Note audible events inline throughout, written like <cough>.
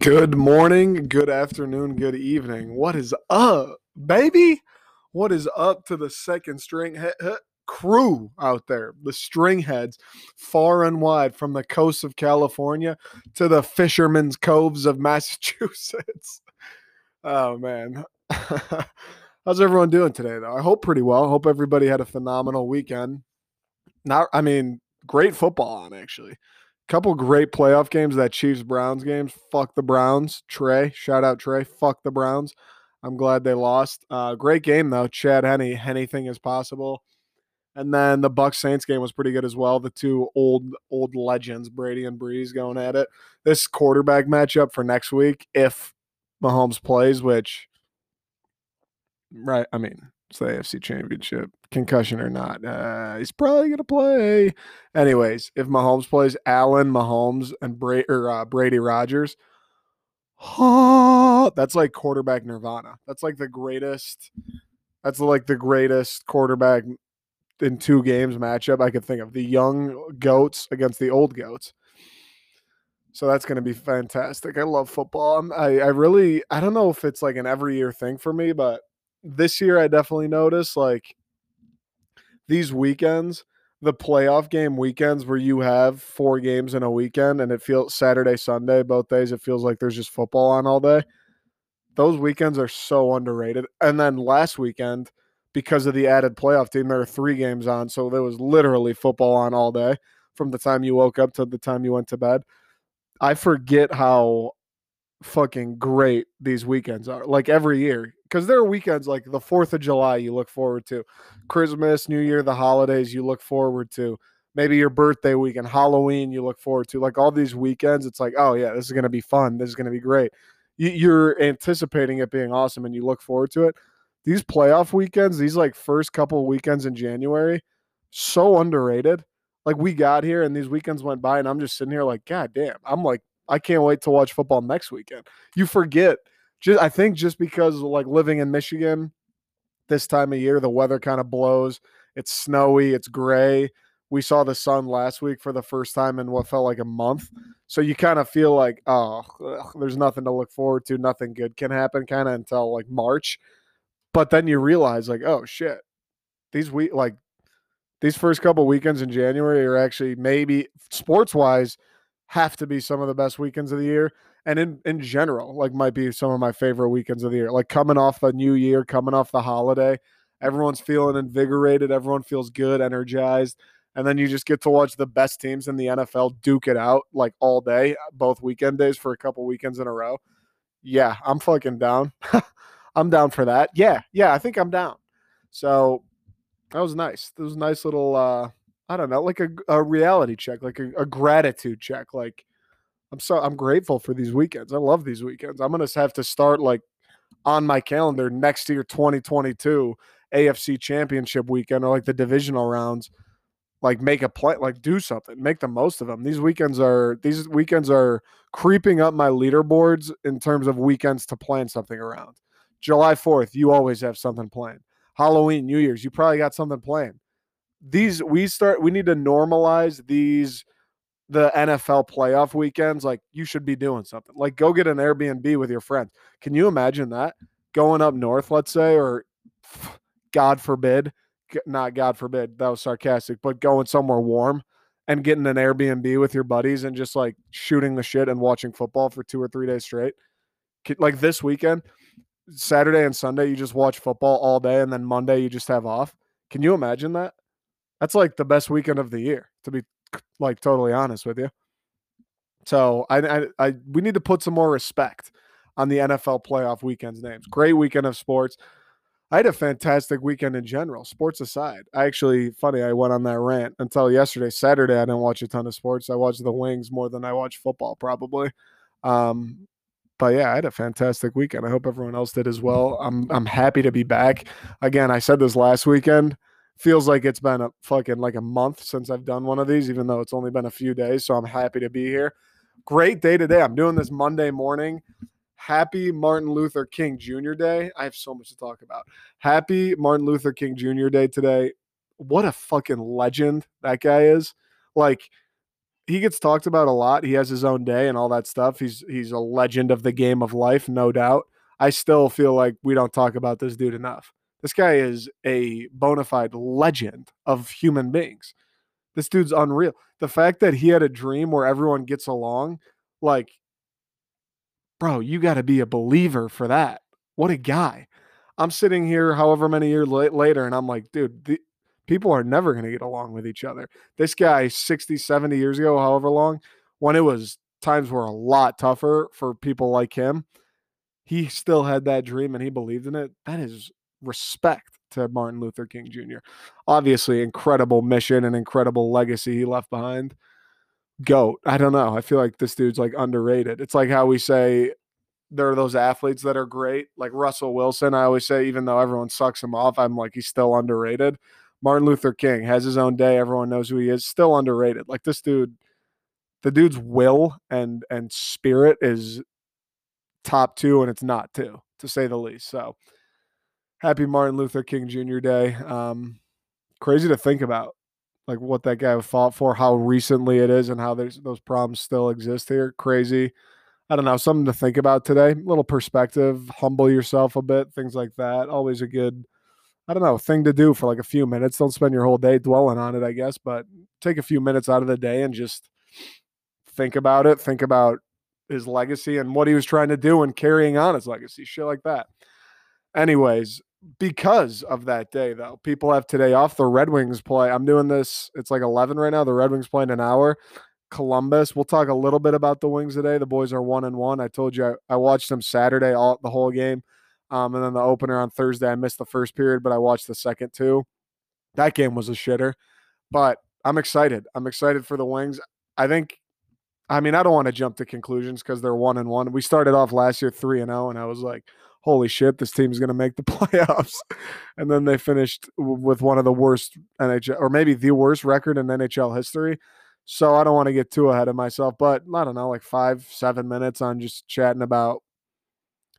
Good morning, good afternoon, good evening. What is up, baby? What is up to the second string he- crew out there? The string heads, far and wide from the coast of California to the fishermen's coves of <laughs> Massachusetts. Oh, man. <laughs> How's everyone doing today, though? I hope pretty well. Hope everybody had a phenomenal weekend. Not, I mean, great football on, actually couple great playoff games. That Chiefs Browns games. Fuck the Browns. Trey, shout out Trey. Fuck the Browns. I'm glad they lost. Uh, great game though. Chad Henne, anything is possible. And then the Bucs Saints game was pretty good as well. The two old old legends, Brady and Brees, going at it. This quarterback matchup for next week, if Mahomes plays, which right, I mean, it's the AFC Championship, concussion or not. Uh, he's probably gonna play. Anyways, if Mahomes plays, Allen, Mahomes, and Bra- or, uh, Brady Rodgers, oh, that's like quarterback nirvana. That's like the greatest. That's like the greatest quarterback in two games matchup I could think of. The young goats against the old goats. So that's going to be fantastic. I love football. I'm, I I really I don't know if it's like an every year thing for me, but this year I definitely noticed like these weekends, the playoff game weekends where you have four games in a weekend and it feels Saturday, Sunday, both days, it feels like there's just football on all day. Those weekends are so underrated. And then last weekend, because of the added playoff team, there are three games on. So there was literally football on all day from the time you woke up to the time you went to bed. I forget how fucking great these weekends are. Like every year, because there are weekends like the 4th of July you look forward to, Christmas, New Year, the holidays you look forward to, maybe your birthday weekend, Halloween you look forward to. Like all these weekends, it's like, oh yeah, this is to be fun. This is to be great. You're anticipating it being awesome and you look forward to it. These playoff weekends, these like first couple of weekends in January, so underrated. Like we got here and these weekends went by and I'm just sitting here like, God damn, I'm like, I can't wait to watch football next weekend. You forget just I think just because like living in Michigan this time of year, the weather kind of blows. It's snowy, it's gray. We saw the sun last week for the first time in what felt like a month. So you kind of feel like, oh, ugh, there's nothing to look forward to. Nothing good can happen kind of until like March. But then you realize, like, oh shit, these week like these first couple weekends in January are actually maybe sports wise have to be some of the best weekends of the year and in in general, like might be some of my favorite weekends of the year. Like coming off the new year, coming off the holiday, everyone's feeling invigorated, everyone feels good, energized, and then you just get to watch the best teams in the NFL duke it out like all day, both weekend days for a couple weekends in a row. Yeah, I'm fucking down. <laughs> I'm down for that. Yeah, yeah, I think I'm down. So that was nice. That was a nice little uh I don't know, like a, a reality check, like a, a gratitude check. Like I'm so I'm grateful for these weekends. I love these weekends. I'm gonna have to start like on my calendar next year, 2022 AFC Championship weekend or like the divisional rounds. Like make a play, like do something, make the most of them. These weekends are these weekends are creeping up my leaderboards in terms of weekends to plan something around. July 4th, you always have something planned. Halloween, New Year's, you probably got something planned. These we start we need to normalize these the NFL playoff weekends, like you should be doing something. Like go get an Airbnb with your friends. Can you imagine that? Going up north, let's say, or <sighs> God forbid, not God forbid, that was sarcastic, but going somewhere warm and getting an Airbnb with your buddies and just like shooting the shit and watching football for two or three days straight. Like this weekend, Saturday and Sunday, you just watch football all day and then Monday you just have off. Can you imagine that? That's like the best weekend of the year, to be like totally honest with you. So I, I, I we need to put some more respect on the NFL playoff weekends names. Great weekend of sports. I had a fantastic weekend in general, sports aside. I actually, funny, I went on that rant until yesterday, Saturday. I didn't watch a ton of sports. I watched the Wings more than I watched football, probably. Um, but yeah, I had a fantastic weekend. I hope everyone else did as well. I'm I'm happy to be back. Again, I said this last weekend feels like it's been a fucking like a month since I've done one of these, even though it's only been a few days. So I'm happy to be here. Great day today. I'm doing this Monday morning. Happy Martin Luther King Jr. Day. I have so much to talk about. Happy Martin Luther King Jr. Day today. What a fucking legend that guy is. Like, he gets talked about a lot. He has his own day and all that stuff. He's he's a legend of the game of life, no doubt. I still feel like we don't talk about this dude enough. This guy is a bona fide legend of human beings. This dude's unreal. The fact that he had a dream where everyone gets along, like, bro, you got to be a believer for that. What a guy. I'm sitting here however many years later and I'm like, dude, the, people are never going to get along with each other. This guy 60, 70 years ago, however long, when it was times were a lot tougher for people like him, he still had that dream and he believed in it. That is respect to Martin Luther King Jr. Obviously, incredible mission and incredible legacy he left behind. Goat. I don't know. I feel like this dude's like underrated. It's like how we say there are those athletes that are great, like Russell Wilson. I always say, even though everyone sucks him off, I'm like, he's still underrated. Martin Luther King has his own day. Everyone knows who he is. Still underrated. Like this dude, the dude's will and and spirit is top two, and it's not two, to say the least. So happy Martin Luther King Jr. Day. Um, crazy to think about, like what that guy fought for, how recently it is, and how there's those problems still exist here. Crazy. I don't know, something to think about today. A little perspective, humble yourself a bit, things like that. Always a good, I don't know, thing to do for like a few minutes. Don't spend your whole day dwelling on it, I guess, but take a few minutes out of the day and just think about it. Think about his legacy and what he was trying to do and carrying on his legacy, shit like that. Anyways, because of that day, though, people have today off. The Red Wings play. I'm doing this. It's like 11 right now. The Red Wings play in an hour. Columbus. We'll talk a little bit about the Wings today. The boys are one and one. I told you I, I watched them Saturday, all the whole game, um, and then the opener on Thursday. I missed the first period, but I watched the second too. That game was a shitter, but I'm excited. I'm excited for the Wings. I think I mean, I don't want to jump to conclusions because they're one and one. We started off last year three and zero, oh, and I was like, "Holy shit, this team's going to make the <laughs> playoffs!" and then they finished with one of the worst NHL, or maybe the worst record in NHL history. So I don't want to get too ahead of myself, but I don't know, like five, seven minutes on just chatting about.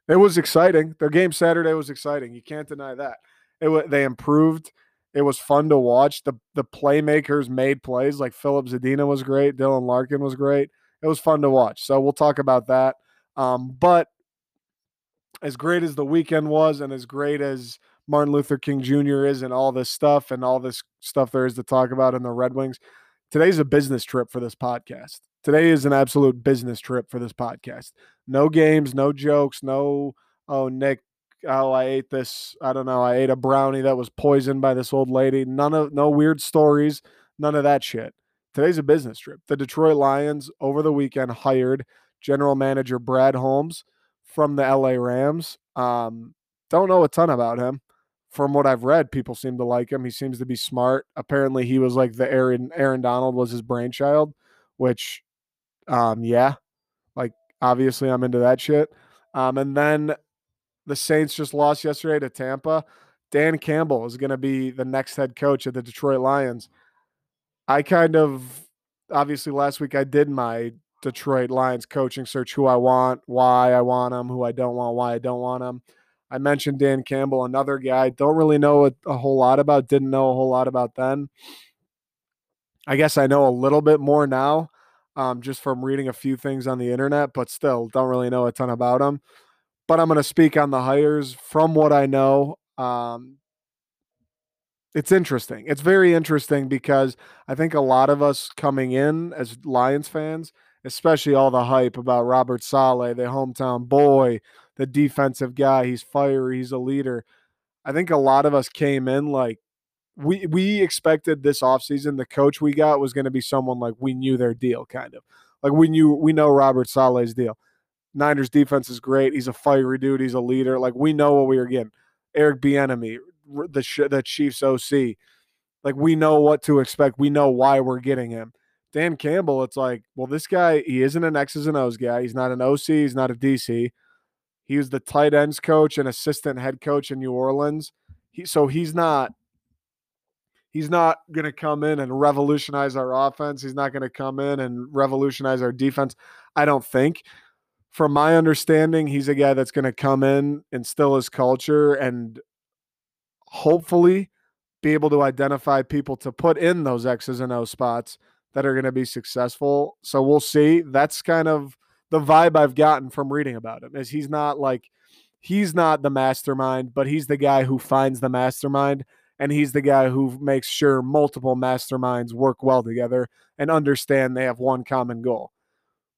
It was exciting. Their game Saturday was exciting. You can't deny that. It they improved. It was fun to watch. The the playmakers made plays. Like Filip Zadina was great. Dylan Larkin was great it was fun to watch. So we'll talk about that. Um, but as great as the weekend was, and as great as Martin Luther King Jr. is, and all this stuff, and all this stuff there is to talk about in the Red Wings, today's a business trip for this podcast. Today is an absolute business trip for this podcast. No games, no jokes, no, oh, Nick, oh, I ate this. I don't know. I ate a brownie that was poisoned by this old lady. None of, no weird stories, none of that shit. Today's a business trip. The Detroit Lions over the weekend hired general manager Brad Holmes from the LA Rams. Um, don't know a ton about him. From what I've read, people seem to like him. He seems to be smart. Apparently, he was like the Aaron Aaron Donald was his brainchild, which, um, yeah, like obviously I'm into that shit. Um, and then the Saints just lost yesterday to Tampa. Dan Campbell is going to be the next head coach of the Detroit Lions. I kind of obviously last week I did my Detroit Lions coaching search who I want, why I want them, who I don't want, why I don't want them. I mentioned Dan Campbell, another guy. Don't really know a, a, whole lot about, didn't know a whole lot about then. I guess I know a little bit more now um, just from reading a few things on the internet, but still don't really know a ton about him. But I'm going to speak on the hires from what I know. Um, it's interesting. It's very interesting because I think a lot of us coming in as Lions fans, especially all the hype about Robert Saleh, the hometown boy, the defensive guy, he's fiery, he's a leader. I think a lot of us came in like we we expected this offseason the coach we got was going to be someone like we knew their deal kind of. Like we knew we know Robert Saleh's deal. Niners defense is great. He's a fiery dude, he's a leader. Like we know what we were getting. Eric Bieniemy, the the Chiefs OC. Like we know what to expect. We know why we're getting him. Dan Campbell, it's like, well, this guy, he isn't an X's and O's guy. He's not an OC. He's not a DC. He was the tight ends coach and assistant head coach in New Orleans. He, so he's not he's not going to come in and revolutionize our offense. He's not going to come in and revolutionize our defense. I don't think. From my understanding, he's a guy that's going to come in, instill his culture, and hopefully be able to identify people to put in those X's and O spots that are going to be successful. So we'll see. That's kind of the vibe I've gotten from reading about him is he's not like he's not the mastermind, but he's the guy who finds the mastermind and he's the guy who makes sure multiple masterminds work well together and understand they have one common goal.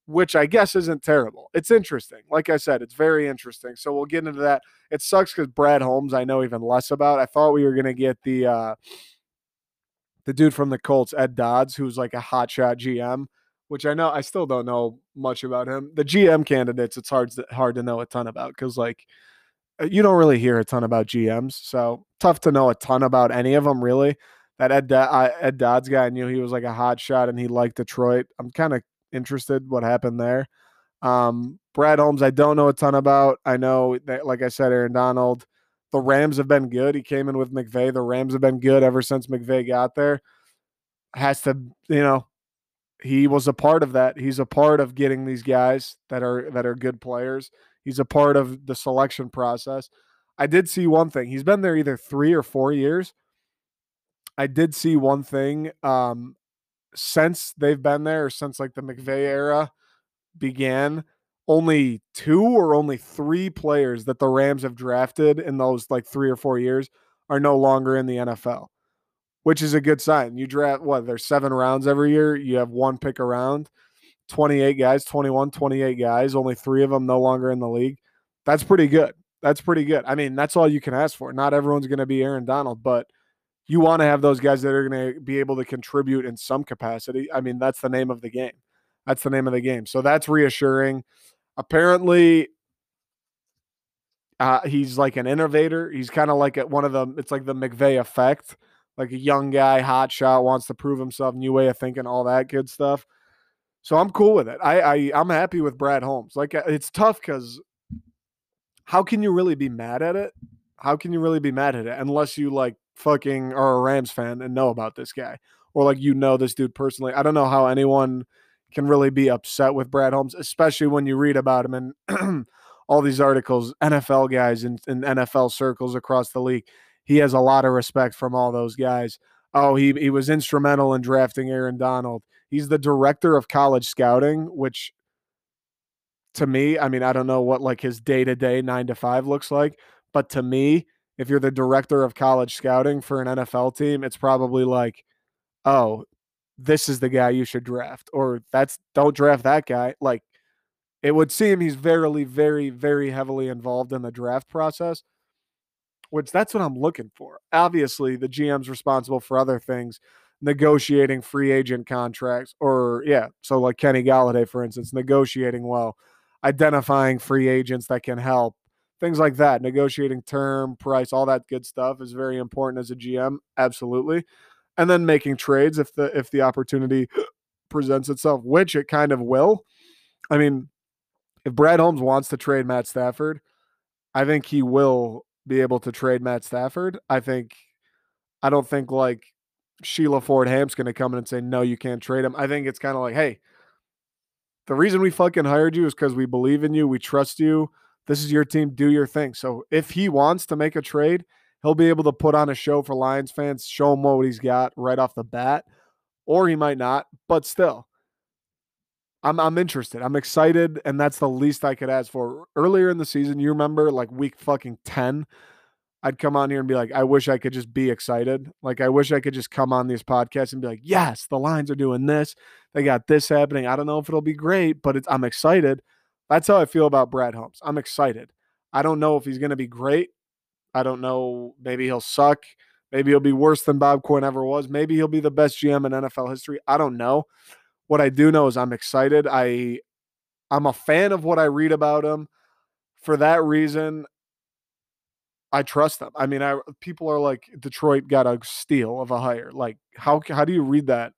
Which I guess isn't terrible. It's interesting. Like I said, it's very interesting. So we'll get into that. It sucks because Brad Holmes, I know even less about. I thought we were gonna get the uh the dude from the Colts, Ed Dodds, who's like a hotshot GM which I know I still don't know much about him. The GM candidates, it's hard to, hard to know a ton about because like uh, you don't really hear a ton about GMs, so tough to know a ton about any of them really. That Ed Ed Dodds guy, I knew he was like a hot shot and he liked Detroit. I'm kind of interested what happened there. Um, Brad Holmes, I don't know a ton about. I know that, like I said, Aaron Donald. The Rams have been good. He came in with McVay. The Rams have been good ever since McVay got there. Has to, you know, he was a part of that. He's a part of getting these guys that are that are good players. He's a part of the selection process. I did see one thing. He's been there either 3 or 4 years. I did see one thing um, since they've been there since like the McVay era began only two or only three players that the Rams have drafted in those like 3 or 4 years are no longer in the NFL which is a good sign. You draft what? There's seven rounds every year. You have one pick around. 28 guys, 21, 28 guys, only three of them no longer in the league. That's pretty good. That's pretty good. I mean, that's all you can ask for. Not everyone's going to be Aaron Donald, but you want to have those guys that are going to be able to contribute in some capacity. I mean, that's the name of the game. That's the name of the game. So that's reassuring. Apparently, uh, he's like an innovator. He's kind of like at one of the, it's like the McVay effect like a young guy, hot shot, wants to prove himself, new way of thinking, all that good stuff. So I'm cool with it. I, I I'm happy with Brad Holmes. Like uh, it's tough because how can you really be mad at it? How can you really be mad at it unless you like fucking are a Rams fan and know about this guy or like you know this dude personally? I don't know how anyone can really be upset with Brad Holmes, especially when you read about him and <clears throat> all these articles, NFL guys in, in NFL circles across the league he has a lot of respect from all those guys. Oh, he he was instrumental in drafting Aaron Donald. He's the director of college scouting, which to me, I mean, I don't know what like his day to day nine to five looks like, but to me, if you're the director of college scouting for an NFL team, it's probably like, oh, this is the guy you should draft, or that's don't draft that guy. Like, it would seem he's very, very, very heavily involved in the draft process which that's what I'm looking for. Obviously, the GM's responsible for other things, negotiating free agent contracts, or yeah, so like Kenny Golladay, for instance, negotiating well, identifying free agents that can help, things like that, negotiating term, price, all that good stuff is very important as a GM, absolutely. And then making trades if the if the opportunity presents itself, which it kind of will. I mean, if Brad Holmes wants to trade Matt Stafford, I think he will be able to trade Matt Stafford. I think I don't think like Sheila Ford Hamp's going to come in and say no, you can't trade him. I think it's kind of like, hey, the reason we fucking hired you is because we believe in you, we trust you. This is your team. Do your thing. So if he wants to make a trade, he'll be able to put on a show for Lions fans, show him what he's got right off the bat, or he might not. But still, I'm I'm interested. I'm excited, and that's the least I could ask for. Earlier in the season, you remember like week fucking 10, I'd come on here and be like, I wish I could just be excited. Like I wish I could just come on these podcasts and be like, yes, the Lions are doing this. They got this happening. I don't know if it'll be great, but I'm excited. That's how I feel about Brad Holmes. I'm excited. I don't know if he's going to be great. I don't know. Maybe he'll suck. Maybe he'll be worse than Bob Quinn ever was. Maybe he'll be the best GM in NFL history. I don't know. What I do know is I'm excited. I I'm a fan of what I read about him. For that reason, I trust them. I mean, I people are like Detroit got a steal of a hire. Like how how do you read that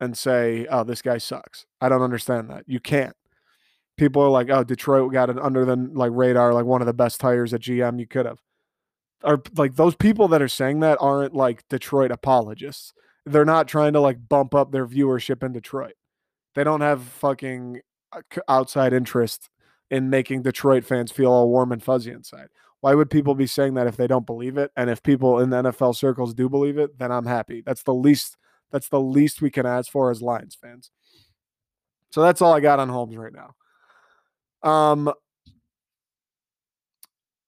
and say, "Oh, this guy sucks"? I don't understand that. You can't. People are like, "Oh, Detroit got it under the like radar, like one of the best hires at GM you could have." Are like those people that are saying that aren't like Detroit apologists they're not trying to like bump up their viewership in Detroit. They don't have fucking uh, outside interest in making Detroit fans feel all warm and fuzzy inside. Why would people be saying that if they don't believe it? And if people in the NFL circles do believe it, then I'm happy. That's the least That's the least we can ask for as Lions fans. So that's all I got on Holmes right now. Um,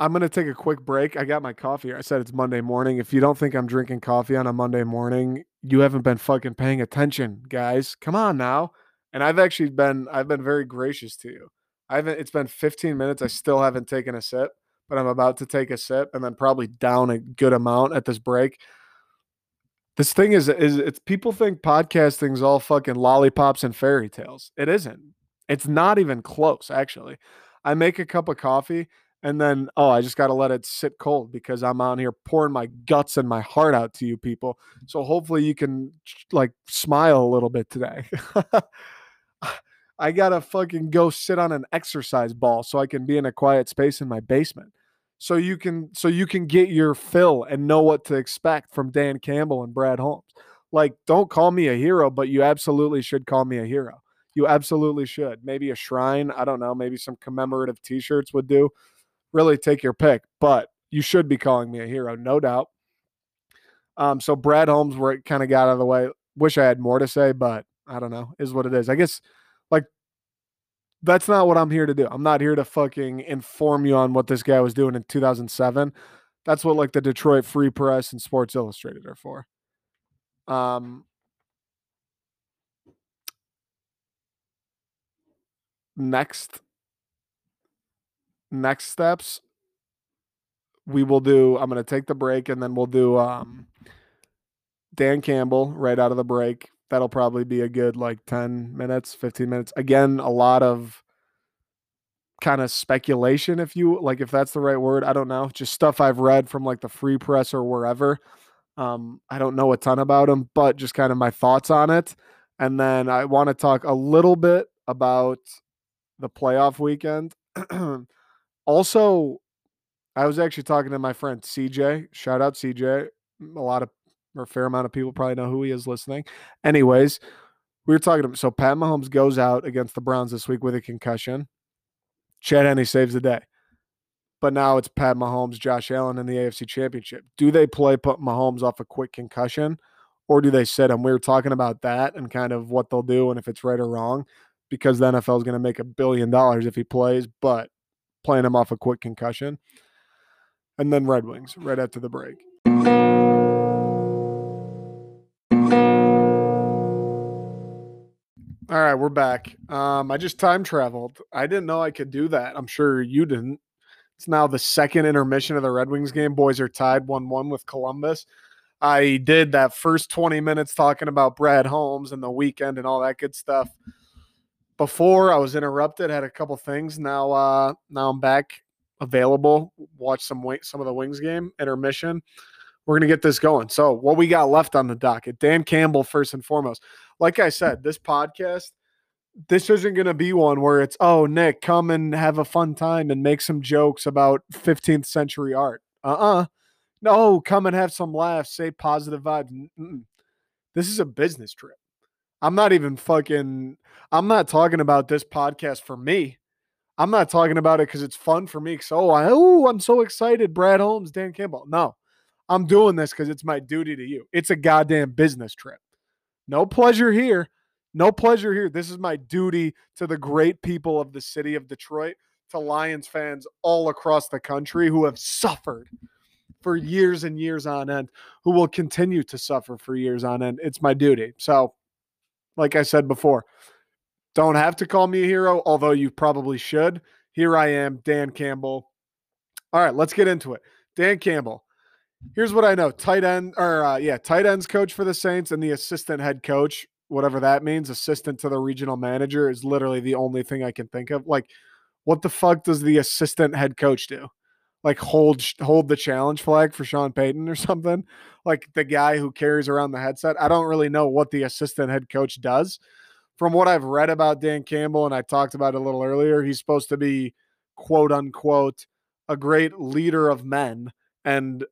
I'm going to take a quick break. I got my coffee. I said it's Monday morning. If you don't think I'm drinking coffee on a Monday morning, you haven't been fucking paying attention, guys. Come on now. And I've actually been I've been very gracious to you. I haven't it's been 15 minutes. I still haven't taken a sip, but I'm about to take a sip and then probably down a good amount at this break. This thing is is it's people think podcasting's all fucking lollipops and fairy tales. It isn't. It's not even close, actually. I make a cup of coffee and then oh i just got to let it sit cold because i'm out here pouring my guts and my heart out to you people. Mm-hmm. So hopefully you can like smile a little bit today. <laughs> I gotta fucking go sit on an exercise ball so i can be in a quiet space in my basement. So you can so you can get your fill and know what to expect from dan campbell and brad holmes. Like don't call me a hero but you absolutely should call me a hero you absolutely should maybe a shrine i don't know maybe some commemorative t-shirts would do really take your pick, but you should be calling me a hero, no doubt. Um, so Brad Holmes, where it kind of got out of the way. Wish I had more to say, but I don't know. Is what it is. I guess like that's not what I'm here to do. I'm not here to fucking inform you on what this guy was doing in 2007. That's what like the Detroit Free Press and Sports Illustrated are for. Um, next next steps we will do i'm going to take the break and then we'll do um dan campbell right out of the break. That'll probably be a good like 10 minutes 15 minutes. Again a lot of kind of speculation if you like if that's the right word i don't know. Just stuff i've read from like the free press or wherever. Um i don't know a ton about him but just kind of my thoughts on it. And then i want to talk a little bit about the playoff weekend <clears throat> Also, I was actually talking to my friend CJ. Shout out CJ. A lot of or a fair amount of people probably know who he is listening. Anyways, we were talking to him. So Pat Mahomes goes out against the Browns this week with a concussion. Chad Henne saves the day. But now it's Pat Mahomes, Josh Allen in the AFC Championship. Do they play put Mahomes off a quick concussion or do they sit him? We were talking about that and kind of what they'll do and if it's right or wrong because the NFL is going to make a billion dollars if he plays. But playing him off a quick concussion. And then Red Wings right after the break. All right, we're back. Um, I just time traveled. I didn't know I could do that. I'm sure you didn't. It's now the second intermission of the Red Wings game. Boys are tied 1 1 with Columbus. I did that first 20 minutes talking about Brad Holmes and the weekend and all that good stuff before I was interrupted, had a couple things. Now uh now I'm back available. Watch some wing, some of the Wings game intermission. We're gonna get this going. So what we got left on the docket? Dan Campbell first and foremost. Like I said, this podcast, this isn't gonna be one where it's oh Nick, come and have a fun time and make some jokes about 15th century art. Uh-uh. No, come and have some laughs, say positive vibes. Mm-mm. This is a business trip. I'm not even fucking I'm not talking about this podcast for me. I'm not talking about it because it's fun for me. So oh, I, oh, I'm so excited. Brad Holmes, Dan Campbell. No, I'm doing this because it's my duty to you. It's a goddamn business trip. No pleasure here. No pleasure here. This is my duty to the great people of the city of Detroit, to Lions fans all across the country who have suffered for years and years on end, who will continue to suffer for years on end. It's my duty. So, like I said before, don't have to call me a hero, although you probably should. Here I am, Dan Campbell. All right, let's get into it. Dan Campbell. Here's what I know: tight end, or uh, yeah, tight ends coach for the Saints, and the assistant head coach, whatever that means, assistant to the regional manager, is literally the only thing I can think of. Like, what the fuck does the assistant head coach do? Like hold hold the challenge flag for Sean Payton or something? Like the guy who carries around the headset. I don't really know what the assistant head coach does from what I've read about Dan Campbell, and I talked about a little earlier, he's supposed to be quote unquote a great leader of men and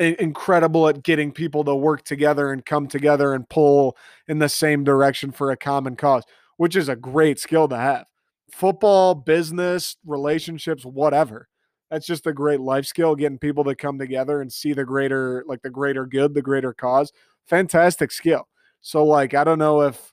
incredible at getting people to work together and come together and pull in the same direction for a common cause, which is a great skill to have. Football, business, relationships, whatever. That's just a great life skill, getting people to come together and see the greater, like the greater good, the greater cause. Fantastic skill. So like I don't know if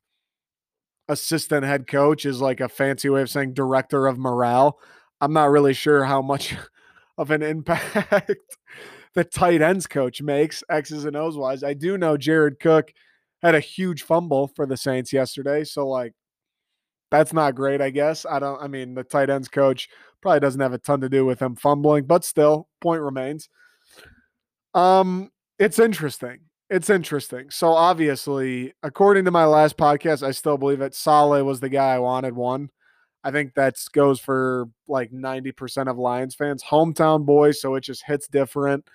assistant head coach is like a fancy way of saying director of morale. I'm not really sure how much <laughs> of an impact <laughs> the tight ends coach makes X's and O's wise. I do know Jared Cook had a huge fumble for the Saints yesterday, so like that's not great, I guess. I don't I mean the tight ends coach probably doesn't have a ton to do with him fumbling, but still, point remains. Um it's interesting. It's interesting. So obviously, according to my last podcast, I still believe that Saleh was the guy I wanted one. I think that goes for like 90% of Lions fans. Hometown boy, so it just hits different.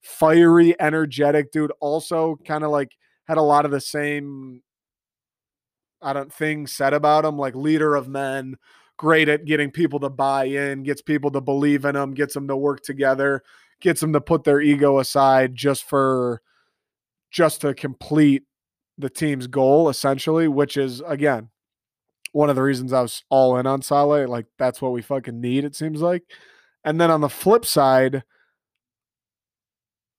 Fiery, energetic dude. Also, kind of like had a lot of the same I don't things said about him, like leader of men, great at getting people to buy in, gets people to believe in him, gets them to work together, gets them to put their ego aside just for just to complete the team's goal, essentially, which is again one of the reasons I was all in on Saleh. Like that's what we fucking need, it seems like. And then on the flip side,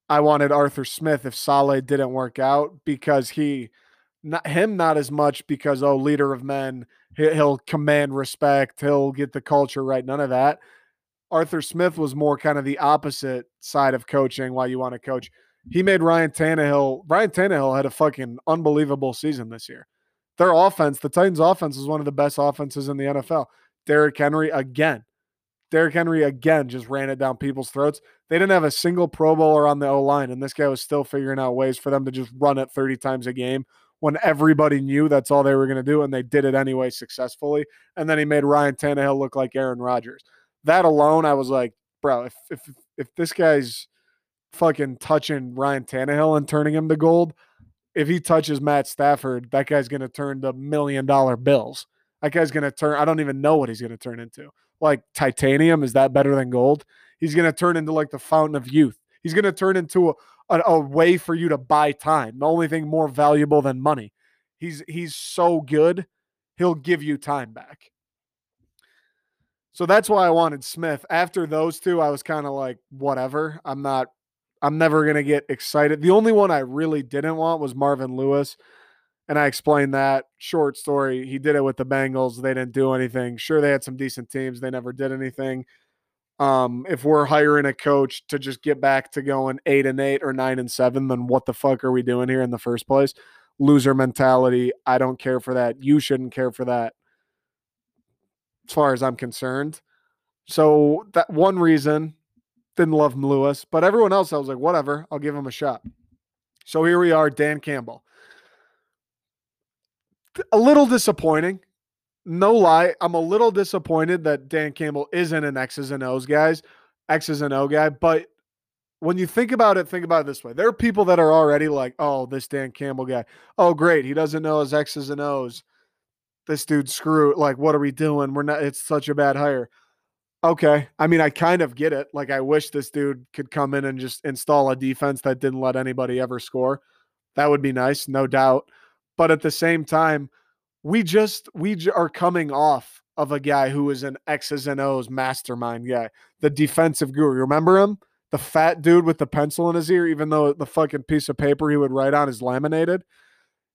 I wanted Arthur Smith if Saleh didn't work out because he not him not as much because oh leader of men he'll command respect he'll get the culture right none of that arthur smith was more kind of the opposite side of coaching why you want to coach he made ryan Tannehill. ryan Tannehill had a fucking unbelievable season this year their offense the titans offense is one of the best offenses in the nfl Derrick henry again Derrick Henry again just ran it down people's throats. They didn't have a single Pro Bowler on the O line, and this guy was still figuring out ways for them to just run it 30 times a game when everybody knew that's all they were going to do, and they did it anyway successfully. And then he made Ryan Tannehill look like Aaron Rodgers. That alone, I was like, bro, if if if this guy's fucking touching Ryan Tannehill and turning him to gold, if he touches Matt Stafford, that guy's going to turn to million dollar bills. That guy's going to turn. I don't even know what he's going to turn into. Like titanium, is that better than gold? He's going to turn into like the fountain of youth. He's going to turn into a, a, a way for you to buy time. The only thing more valuable than money. He's he's so good, he'll give you time back. So that's why I wanted Smith. After those two, I was kind of like, whatever. I'm not, I'm never going to get excited. The only one I really didn't want was Marvin Lewis. And I explained that short story. He did it with the Bengals. They didn't do anything. Sure, they had some decent teams. They never did anything. Um, if we're hiring a coach to just get back to going eight and eight or nine and seven, then what the fuck are we doing here in the first place? Loser mentality. I don't care for that. You shouldn't care for that, as far as I'm concerned. So that one reason didn't love Lewis, but everyone else I was like, whatever, I'll give him a shot. So here we are, Dan Campbell. A little disappointing no lie, I'm a little disappointed that Dan Campbell isn't an X's and O's guys, X's and O guy. But when you think about it, think about it this way: there are people that are already like, "Oh, this Dan Campbell guy. Oh, great, he doesn't know his X's and O's. This dude screw. Like, what are we doing? We're not. It's such a bad hire." Okay, I mean, I kind of get it. Like, I wish this dude could come in and just install a defense that didn't let anybody ever score. That would be nice, no doubt. But at the same time we just we are coming off of a guy who is an X's and O's mastermind guy, the defensive guru. Remember him? The fat dude with the pencil in his ear, even though the fucking piece of paper he would write on is laminated.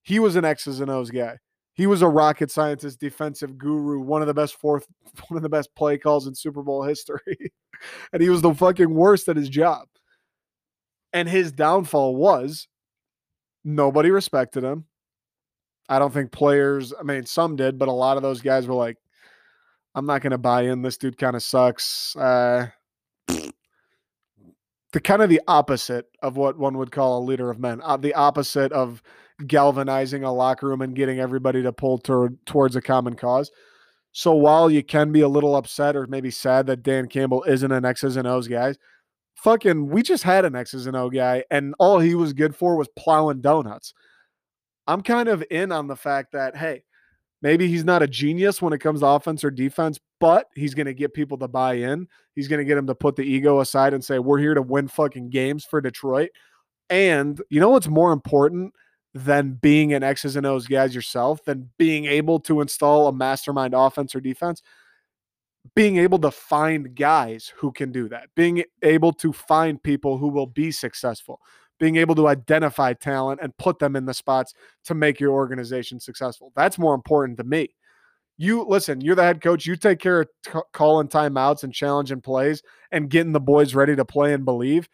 He was an X's and O's guy. He was a rocket scientist, defensive guru, one of the best fourth, <laughs> one of the best play calls in Super Bowl history. <laughs> and he was the fucking worst at his job. And his downfall was nobody respected him. I don't think players, I mean, some did, but a lot of those guys were like, I'm not going to buy in. This dude kind of sucks. Uh, the kind of the opposite of what one would call a leader of men, uh, the opposite of galvanizing a locker room and getting everybody to pull toward, towards a common cause. So while you can be a little upset or maybe sad that Dan Campbell isn't an X's and O's guy, fucking, we just had an X's and O guy, and all he was good for was plowing donuts. I'm kind of in on the fact that, hey, maybe he's not a genius when it comes to offense or defense, but he's going to get people to buy in. He's going to get them to put the ego aside and say, we're here to win fucking games for Detroit. And you know what's more important than being an X's and O's guys yourself, than being able to install a mastermind offense or defense? Being able to find guys who can do that, being able to find people who will be successful, being able to identify talent and put them in the spots to make your organization successful. That's more important to me. You listen, you're the head coach. You take care of t- calling timeouts and challenging plays and getting the boys ready to play and believe.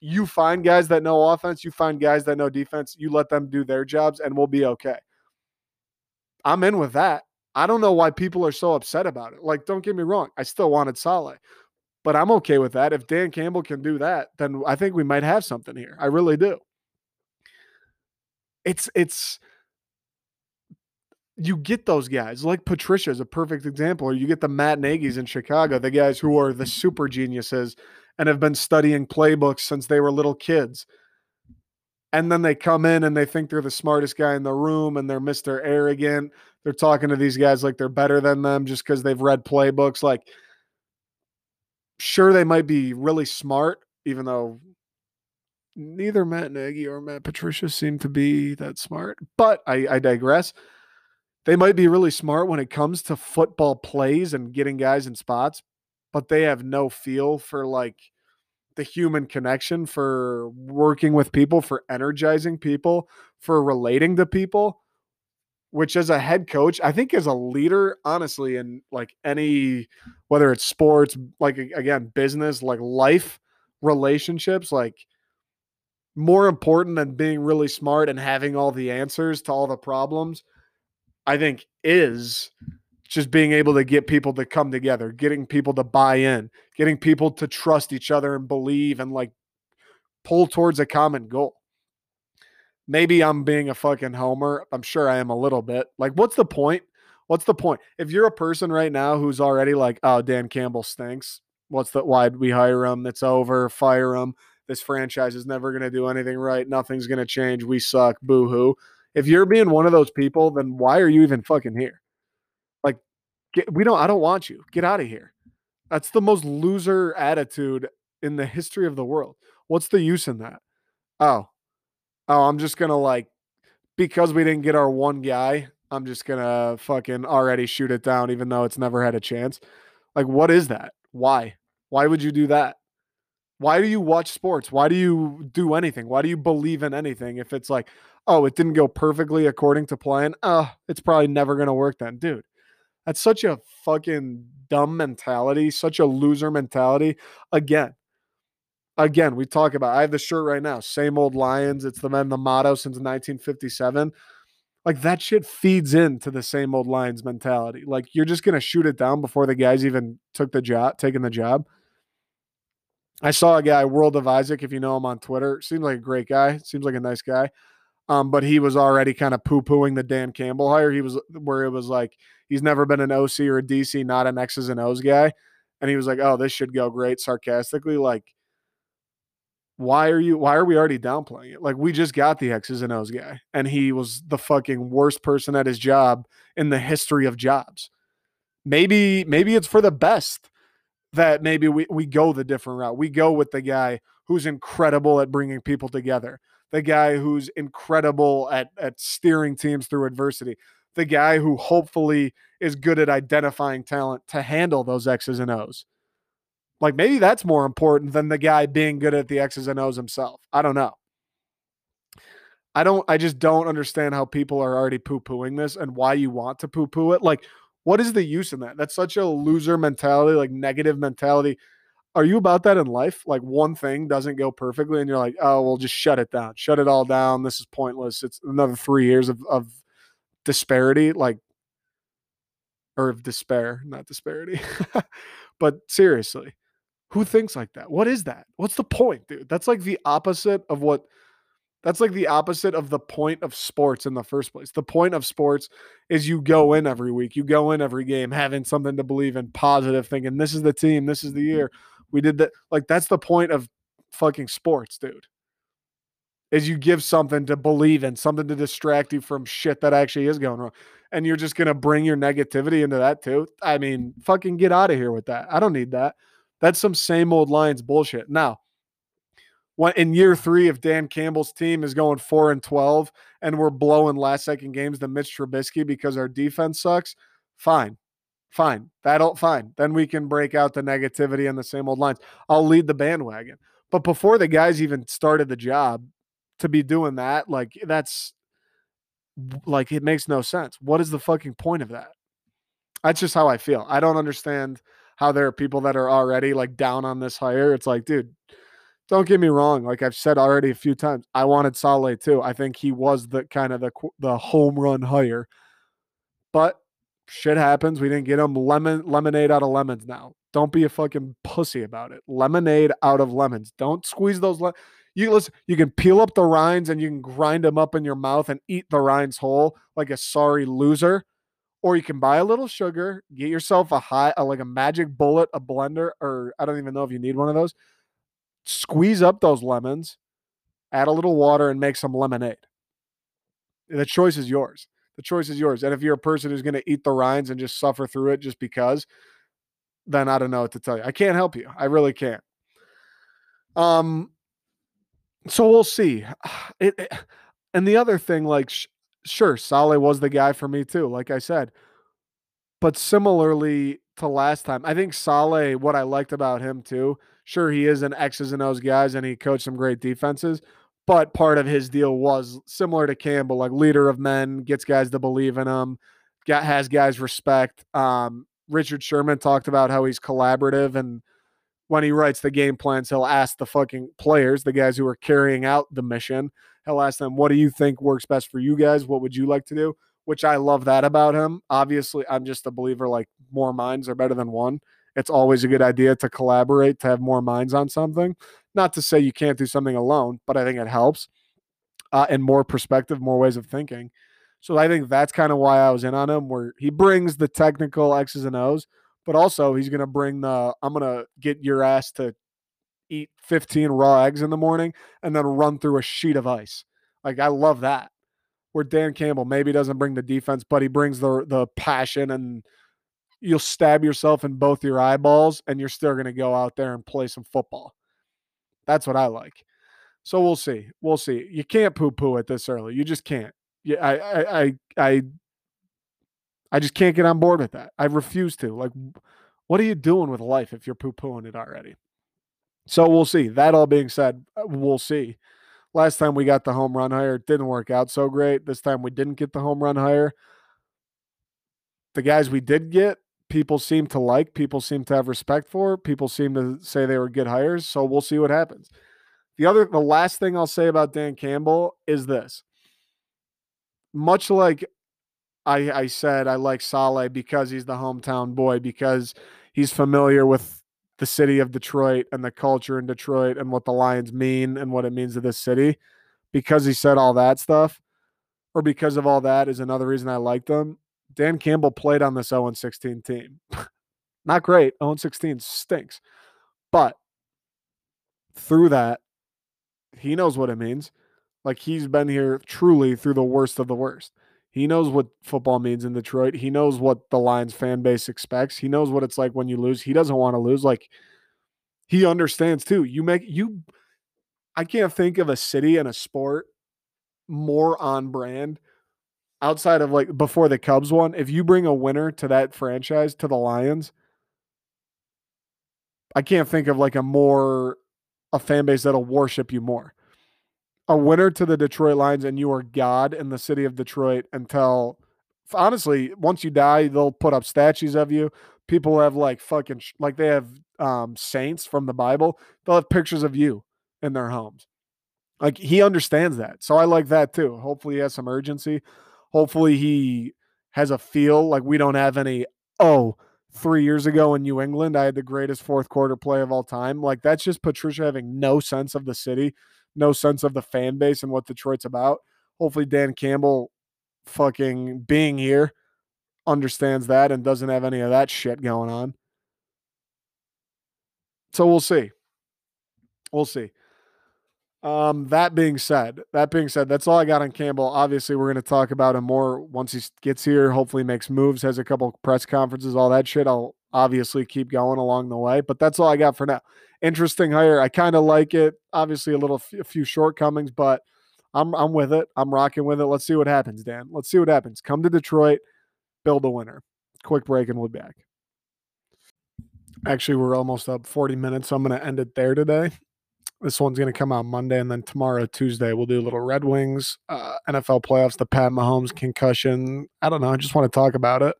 You find guys that know offense, you find guys that know defense, you let them do their jobs, and we'll be okay. I'm in with that. I don't know why people are so upset about it. Like, don't get me wrong, I still wanted Saleh, but I'm okay with that. If Dan Campbell can do that, then I think we might have something here. I really do. It's it's you get those guys like Patricia is a perfect example, or you get the Matt Nagy's in Chicago, the guys who are the super geniuses and have been studying playbooks since they were little kids. And then they come in and they think they're the smartest guy in the room and they're Mr. Arrogant. They're talking to these guys like they're better than them just because they've read playbooks. Like, sure, they might be really smart, even though neither Matt Nagy or Matt Patricia seem to be that smart. But I, I digress they might be really smart when it comes to football plays and getting guys in spots, but they have no feel for like the human connection, for working with people, for energizing people, for relating to people. Which, as a head coach, I think as a leader, honestly, in like any, whether it's sports, like again, business, like life, relationships, like more important than being really smart and having all the answers to all the problems I think is just being able to get people to come together, getting people to buy in, getting people to trust each other and believe and like pull towards a common goal. Maybe I'm being a fucking homer. I'm sure I am a little bit. Like, what's the point? What's the point? If you're a person right now who's already like, oh, Dan Campbell stinks. What's the why'd we hire him? It's over. Fire him. This franchise is never going to do anything right. Nothing's going to change. We suck. Boo hoo. If you're being one of those people, then why are you even fucking here? Like, get, we don't. I don't want you. Get out of here. That's the most loser attitude in the history of the world. What's the use in that? Oh, oh, I'm just gonna like because we didn't get our one guy. I'm just gonna fucking already shoot it down, even though it's never had a chance. Like, what is that? Why? Why would you do that? Why do you watch sports? Why do you do anything? Why do you believe in anything if it's like, oh, it didn't go perfectly according to plan? Oh, it's probably never to work then. Dude, that's such a fucking dumb mentality, such a loser mentality. Again, again, we talk about, I have the shirt right now, same old Lions. It's the men, the motto since 1957. Like that shit feeds into the same old Lions mentality. Like you're just to shoot it down before the guys even took the job, taking the job. I saw a guy, World of Isaac, if you know him on Twitter. Seems like a great guy. Seems like a nice guy. Um, but he was already kind of poo pooing the Dan Campbell hire. He was where it was like he's never been an OC or a DC, not an X's and O's guy. And he was like, "Oh, this should go great." Sarcastically, like, why are you? Why are we already downplaying it? Like, we just got the X's and O's guy, and he was the fucking worst person at his job in the history of jobs. Maybe, maybe it's for the best that maybe we, we go the different route. We go with the guy who's incredible at bringing people together, the guy who's incredible at, at steering teams through adversity, the guy who hopefully is good at identifying talent to handle those X's and O's. Like maybe that's more important than the guy being good at the X's and O's himself. I don't know. I don't, I just don't understand how people are already poo pooing this and why you want to poo poo it. Like, what is the use in that? That's such a loser mentality, like negative mentality. Are you about that in life? Like one thing doesn't go perfectly, and you're like, oh, well, just shut it down, shut it all down. This is pointless. It's another three years of, of disparity, like, or of despair, not disparity. <laughs> but seriously, who thinks like that? What is that? What's the point, dude? That's like the opposite of what that's like the opposite of the point of sports in the first place. The point of sports is you go in every week, you go in every game having something to believe in, positive, thinking this is the team, this is the mm-hmm. year. We did that. Like that's the point of fucking sports, dude. Is you give something to believe in, something to distract you from shit that actually is going wrong. And you're just going to bring your negativity into that too. I mean, fucking get out of here with that. I don't need that. That's some same old Lions bullshit. Now, when in year three, if Dan Campbell's team is going four and twelve and we're blowing last second games to Mitch Trubisky because our defense sucks, fine. Fine. That'll fine. Then we can break out the negativity and the same old Lions. I'll lead the bandwagon. But before the guys even started the job, to be doing that, like that's like it makes no sense. What is the fucking point of that? That's just how I feel. I don't understand how there are people that are already like down on this hire. It's like, dude, don't get me wrong. Like I've said already a few times, I wanted Saleh too. I think he was the kind of the the home run hire. But shit happens. We didn't get him lemon lemonade out of lemons now. Don't be a fucking pussy about it. Lemonade out of lemons. Don't squeeze those le- you listen, you can peel up the rinds and you can grind them up in your mouth and eat the rinds whole like a sorry loser. Or you can buy a little sugar, get yourself a high, a, like a magic bullet, a blender, or I don't even know if you need one of those. Squeeze up those lemons, add a little water, and make some lemonade. The choice is yours. The choice is yours. And if you're a person who's going to eat the rinds and just suffer through it just because, then I don't know what to tell you. I can't help you. I really can't. Um, so we'll see. <sighs> It, it, and the other thing, like, sure, Saleh was the guy for me too, like I said. But similarly to last time, I think Saleh, what I liked about him too, sure, he is an X's and O's guys and he coached some great defenses. But part of his deal was similar to Campbell, like leader of men, gets guys to believe in him, got has guys respect. Um, Richard Sherman talked about how he's collaborative and when he writes the game plans, he'll ask the fucking players, the guys who are carrying out the mission, he'll ask them, What do you think works best for you guys? What would you like to do? Which I love that about him. Obviously, I'm just a believer like more minds are better than one. It's always a good idea to collaborate, to have more minds on something. Not to say you can't do something alone, but I think it helps uh, and more perspective, more ways of thinking. So I think that's kind of why I was in on him, where he brings the technical X's and O's, but also he's going to bring the I'm going to get your ass to eat 15 raw eggs in the morning and then run through a sheet of ice. Like I love that. Where Dan Campbell maybe doesn't bring the defense, but he brings the the passion and you'll stab yourself in both your eyeballs and you're still going to go out there and play some football. That's what I like. So we'll see. We'll see. You can't poo poo it this early. You just can't. Yeah, I, I, I I just can't get on board with that. I refuse to. Like, what are you doing with life if you're poo pooing it already? So we'll see. That all being said, uh, we'll see. Last time we got the home run hire, it didn't work out so great. This time we didn't get the home run hire. The guys we did get, people seem to like, people seem to have respect for, people seem to say they were good hires. So we'll see what happens. The other, the last thing I'll say about Dan Campbell is this. Much like I, I said I like Saleh because he's the hometown boy, because he's familiar with the city of Detroit and the culture in Detroit and what the Lions mean and what it means to this city. Because he said all that stuff, or because of all that, is another reason I liked him. Dan Campbell played on this 0 16 team. <laughs> Not great. 0 16 stinks. But through that, he knows what it means. Like he's been here truly through the worst of the worst. He knows what football means in Detroit. He knows what the Lions fan base expects. He knows what it's like when you lose. He doesn't want to lose. Like he understands too. You make you I can't think of a city and a sport more on brand outside of like before the Cubs won. If you bring a winner to that franchise to the Lions, I can't think of like a more a fan base that'll worship you more a winner to the Detroit Lions and you are God in the city of Detroit until honestly, once you die, they'll put up statues of you. People have like fucking like they have um saints from the Bible. They'll have pictures of you in their homes. Like he understands that. So I like that too. Hopefully he has some urgency. Hopefully he has a feel like we don't have any oh three years ago in New England, I had the greatest fourth quarter play of all time. Like that's just Patricia having no sense of the city no sense of the fan base and what Detroit's about. Hopefully, Dan Campbell, fucking being here, understands that and doesn't have any of that shit going on. So we'll see. We'll see. Um, that being said, that being said, that's all I got on Campbell. Obviously, we're going to talk about him more once he gets here. Hopefully, makes moves, has a couple press conferences, all that shit. I'll obviously keep going along the way, but that's all I got for now interesting hire. I kind of like it. Obviously, a little a few shortcomings, but I'm I'm with it. I'm rocking with it. Let's see what happens, Dan. Let's see what happens. Come to Detroit, build a winner. Quick break, and we'll be back. Actually, we're almost up 40 minutes, so I'm going to end it there today. This one's going to come out Monday, and then tomorrow, Tuesday, we'll do a little Red Wings, uh, NFL playoffs, the Pat Mahomes concussion. I don't know. I just want to talk about it.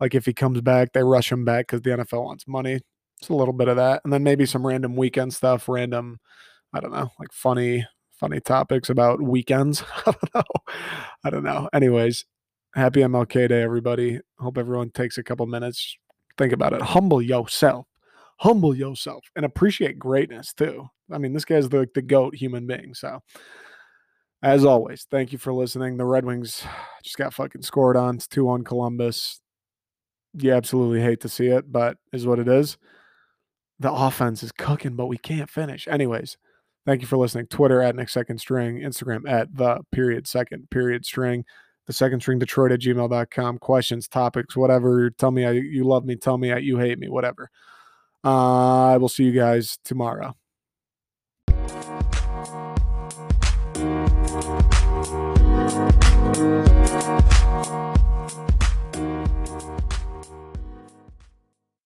Like if he comes back, they rush him back because the NFL wants money. It's a little bit of that, and then maybe some random weekend stuff, random, I don't know, like funny, funny topics about weekends. <laughs> I don't know. I don't know. Anyways, happy MLK Day, everybody. Hope everyone takes a couple minutes. Think about it. Humble yourself humble yourself and appreciate greatness too. I mean, this guy's the the goat human being. So, as always, thank you for listening. The Red Wings <sighs> just got fucking scored on. It's two on Columbus. You absolutely hate to see it, but is what it is. The offense is cooking, but we can't finish. Anyways, thank you for listening. Twitter at next second string, Instagram at the period second period string the second string Detroit at gmail.com. Questions, topics, whatever. Tell me you love me. Tell me you hate me, whatever. Uh, I will see you guys tomorrow.